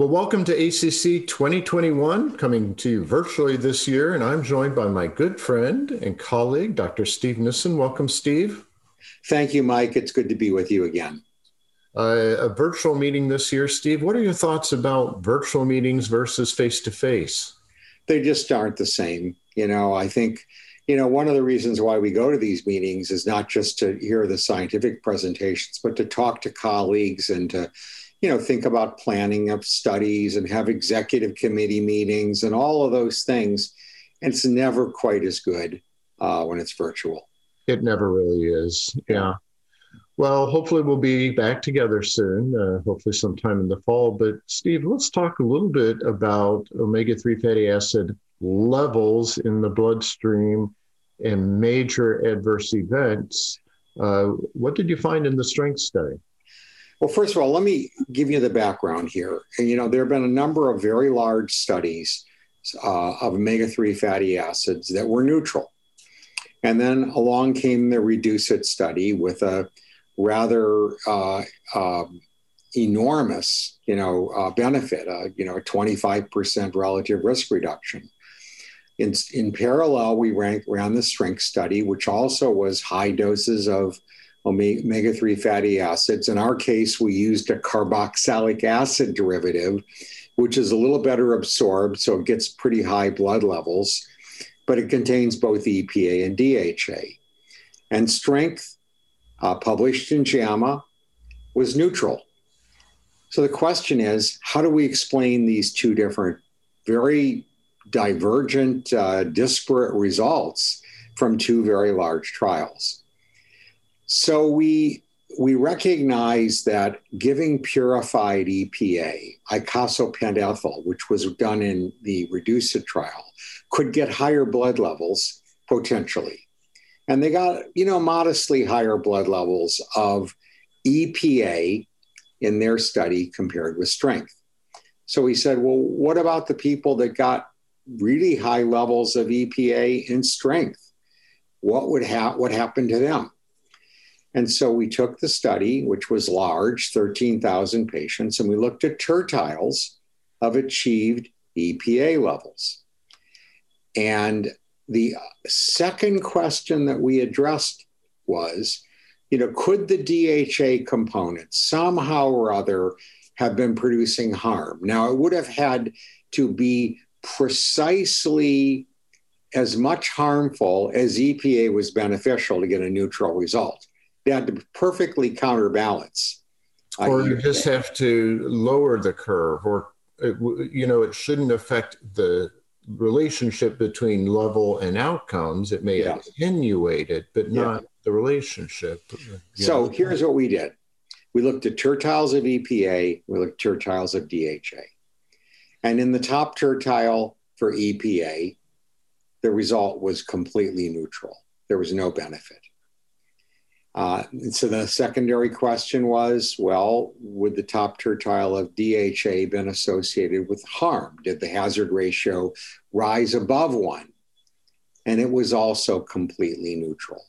Well, welcome to ACC 2021, coming to you virtually this year. And I'm joined by my good friend and colleague, Dr. Steve Nissen. Welcome, Steve. Thank you, Mike. It's good to be with you again. Uh, a virtual meeting this year. Steve, what are your thoughts about virtual meetings versus face to face? They just aren't the same. You know, I think, you know, one of the reasons why we go to these meetings is not just to hear the scientific presentations, but to talk to colleagues and to, you know, think about planning of studies and have executive committee meetings and all of those things. And it's never quite as good uh, when it's virtual. It never really is. Yeah. Well, hopefully we'll be back together soon, uh, hopefully sometime in the fall. But Steve, let's talk a little bit about omega 3 fatty acid levels in the bloodstream and major adverse events. Uh, what did you find in the strength study? Well, first of all, let me give you the background here. And, you know, there have been a number of very large studies uh, of omega 3 fatty acids that were neutral. And then along came the Reduce It study with a rather uh, uh, enormous, you know, uh, benefit, uh, you know, a 25% relative risk reduction. In, in parallel, we ran, ran the strength study, which also was high doses of omega 3 fatty acids. In our case, we used a carboxylic acid derivative, which is a little better absorbed, so it gets pretty high blood levels, but it contains both EPA and DHA. And strength, uh, published in JAMA, was neutral. So the question is how do we explain these two different, very divergent, uh, disparate results from two very large trials? So we we recognize that giving purified EPA, icosapent which was done in the Reduce trial, could get higher blood levels potentially. And they got, you know, modestly higher blood levels of EPA in their study compared with strength. So he said, well, what about the people that got really high levels of EPA in strength? What would ha- what happened to them? And so we took the study, which was large, 13,000 patients, and we looked at tertiles of achieved EPA levels. And the second question that we addressed was, you know, could the DHA component somehow or other have been producing harm? Now, it would have had to be precisely as much harmful as EPA was beneficial to get a neutral result they had to perfectly counterbalance. Or you just have to lower the curve, or it, you know, it shouldn't affect the relationship between level and outcomes. It may yeah. attenuate it, but not yeah. the relationship. So know. here's what we did: we looked at tertiles of EPA, we looked at tertiles of DHA, and in the top tertile for EPA, the result was completely neutral. There was no benefit. Uh, so the secondary question was, well, would the top tertile of DHA been associated with harm? Did the hazard ratio rise above one? And it was also completely neutral.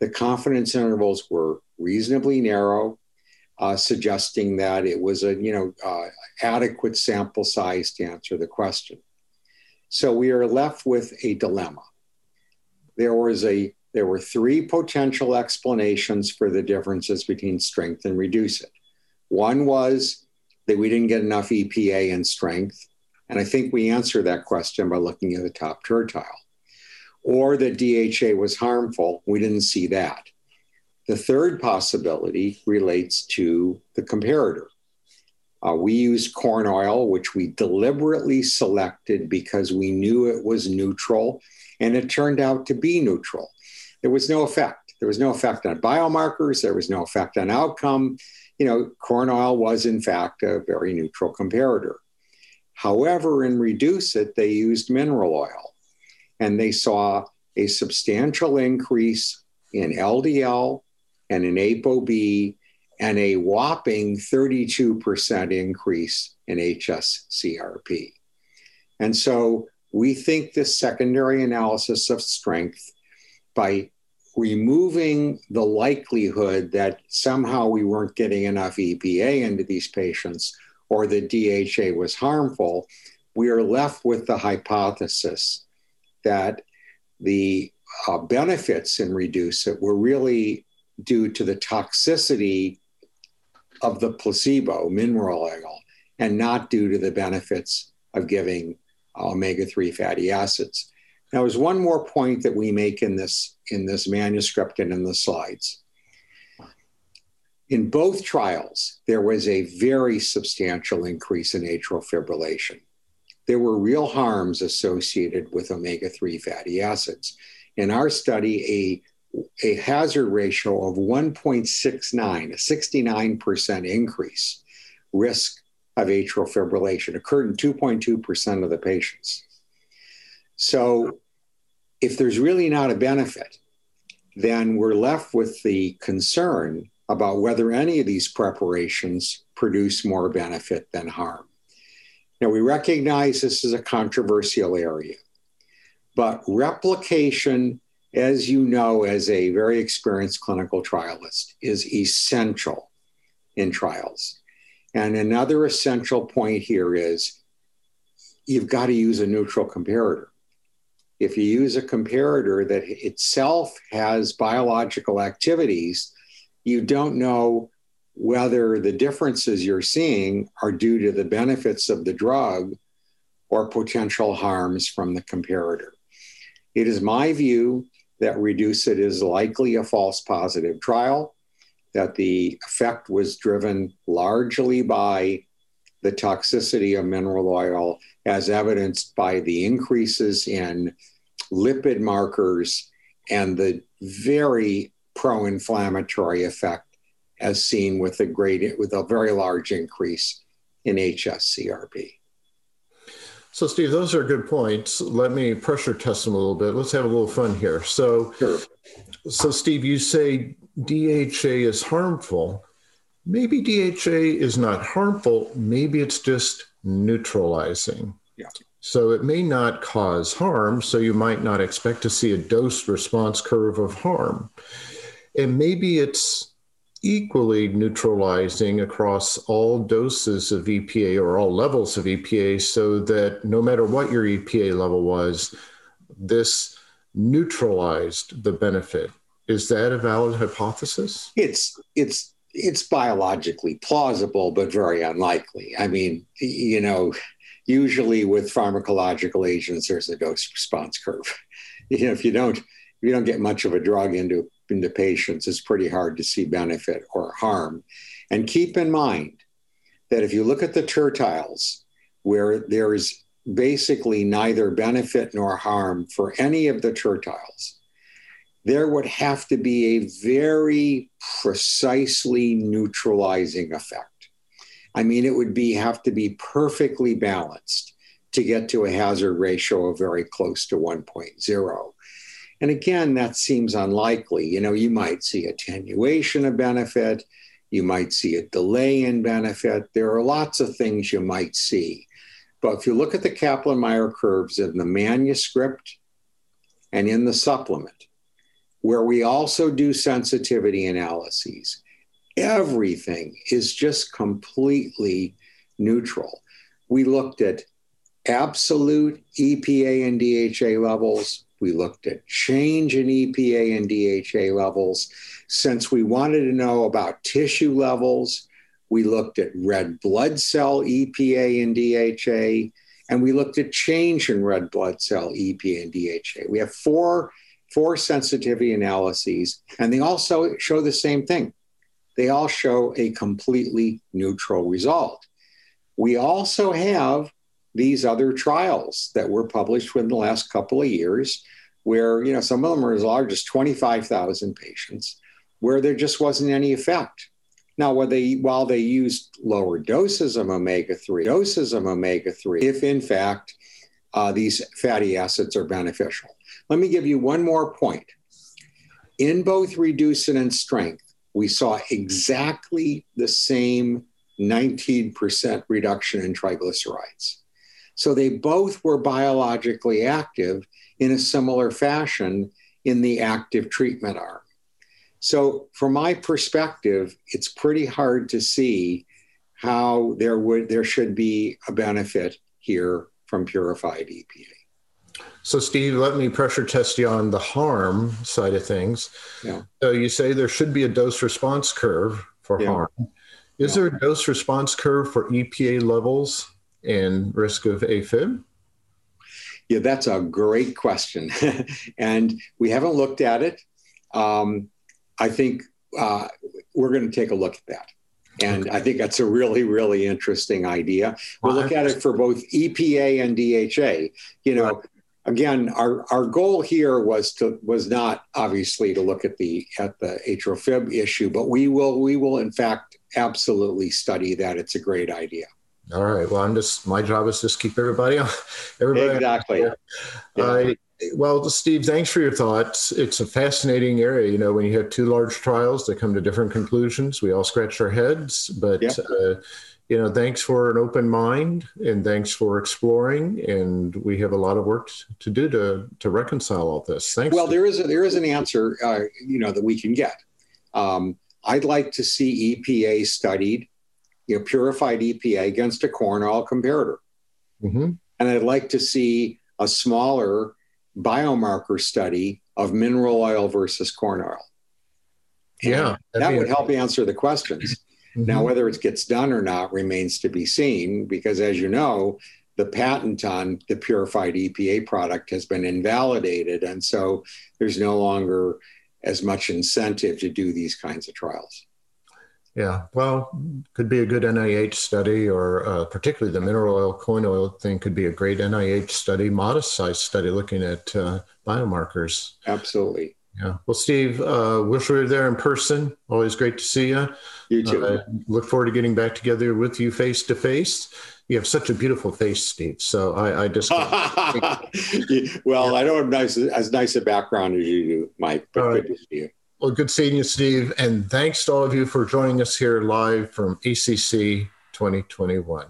The confidence intervals were reasonably narrow, uh, suggesting that it was a you know uh, adequate sample size to answer the question. So we are left with a dilemma. There was a there were three potential explanations for the differences between strength and reduce it. One was that we didn't get enough EPA in strength. And I think we answered that question by looking at the top tertile. Or that DHA was harmful. We didn't see that. The third possibility relates to the comparator. Uh, we used corn oil, which we deliberately selected because we knew it was neutral, and it turned out to be neutral there was no effect. There was no effect on biomarkers. There was no effect on outcome. You know, corn oil was in fact a very neutral comparator. However, in Reduce It, they used mineral oil. and they saw a substantial increase in LDL and in ApoB and a whopping 32% increase in HSCRP. And so we think this secondary analysis of strength by removing the likelihood that somehow we weren't getting enough EPA into these patients or the DHA was harmful, we are left with the hypothesis that the uh, benefits in reduce it were really due to the toxicity of the placebo mineral oil and not due to the benefits of giving omega 3 fatty acids. Now, there's one more point that we make in this, in this manuscript and in the slides. In both trials, there was a very substantial increase in atrial fibrillation. There were real harms associated with omega 3 fatty acids. In our study, a, a hazard ratio of 1.69, a 69% increase risk of atrial fibrillation occurred in 2.2% of the patients. So, if there's really not a benefit, then we're left with the concern about whether any of these preparations produce more benefit than harm. Now, we recognize this is a controversial area, but replication, as you know, as a very experienced clinical trialist, is essential in trials. And another essential point here is you've got to use a neutral comparator. If you use a comparator that itself has biological activities, you don't know whether the differences you're seeing are due to the benefits of the drug or potential harms from the comparator. It is my view that Reduce It is likely a false positive trial, that the effect was driven largely by the toxicity of mineral oil, as evidenced by the increases in lipid markers and the very pro inflammatory effect as seen with a great with a very large increase in HSCRP. So, Steve, those are good points. Let me pressure test them a little bit. Let's have a little fun here. So, sure. so Steve, you say DHA is harmful. Maybe DHA is not harmful. Maybe it's just neutralizing. Yeah. So it may not cause harm. So you might not expect to see a dose response curve of harm. And maybe it's equally neutralizing across all doses of EPA or all levels of EPA so that no matter what your EPA level was, this neutralized the benefit. Is that a valid hypothesis? It's it's it's biologically plausible, but very unlikely. I mean, you know, usually with pharmacological agents, there's a dose response curve. You know, if you don't if you don't get much of a drug into into patients, it's pretty hard to see benefit or harm. And keep in mind that if you look at the tertiles, where there is basically neither benefit nor harm for any of the tertiles, there would have to be a very precisely neutralizing effect. I mean, it would be have to be perfectly balanced to get to a hazard ratio of very close to 1.0. And again, that seems unlikely. You know, you might see attenuation of benefit, you might see a delay in benefit. There are lots of things you might see. But if you look at the Kaplan Meier curves in the manuscript and in the supplement, where we also do sensitivity analyses, everything is just completely neutral. We looked at absolute EPA and DHA levels, we looked at change in EPA and DHA levels. Since we wanted to know about tissue levels, we looked at red blood cell EPA and DHA, and we looked at change in red blood cell EPA and DHA. We have four, four sensitivity analyses, and they also show the same thing. They all show a completely neutral result. We also have these other trials that were published within the last couple of years, where you know some of them are as large as 25,000 patients, where there just wasn't any effect. Now, while they while they used lower doses of omega three, doses of omega three, if in fact uh, these fatty acids are beneficial. Let me give you one more point. In both Reduce It and strength, we saw exactly the same 19% reduction in triglycerides. So they both were biologically active in a similar fashion in the active treatment arm. So, from my perspective, it's pretty hard to see how there would there should be a benefit here from purified EPA. So, Steve, let me pressure test you on the harm side of things. Yeah. So, you say there should be a dose response curve for yeah. harm. Is yeah. there a dose response curve for EPA levels and risk of AFib? Yeah, that's a great question. and we haven't looked at it. Um, I think uh, we're going to take a look at that. And okay. I think that's a really, really interesting idea. We'll look at it for both EPA and DHA. You know. Again, our, our goal here was to was not obviously to look at the at the atrial fib issue, but we will we will in fact absolutely study that. It's a great idea. All right. Well, I'm just my job is just keep everybody on. Everybody exactly. Yeah. Uh, well, Steve, thanks for your thoughts. It's a fascinating area. You know, when you have two large trials that come to different conclusions, we all scratch our heads. But uh, you know, thanks for an open mind and thanks for exploring. And we have a lot of work to do to to reconcile all this. Thanks. Well, there is a, there is an answer, uh, you know, that we can get. Um, I'd like to see EPA studied you know, purified EPA against a corn oil comparator. Mm-hmm. And I'd like to see a smaller biomarker study of mineral oil versus corn oil. Yeah. That would help answer the questions. Mm-hmm. Now, whether it gets done or not remains to be seen because, as you know, the patent on the purified EPA product has been invalidated. And so there's no longer as much incentive to do these kinds of trials. Yeah, well, could be a good NIH study, or uh, particularly the mineral oil, corn oil thing could be a great NIH study, modest size study looking at uh, biomarkers. Absolutely. Yeah. Well, Steve, uh, wish we were there in person. Always great to see you. You too. Uh, look forward to getting back together with you face to face. You have such a beautiful face, Steve. So I, I just. well, yeah. I don't have nice, as nice a background as you do, Mike, but good to see you. Well, good seeing you, Steve. And thanks to all of you for joining us here live from ACC 2021.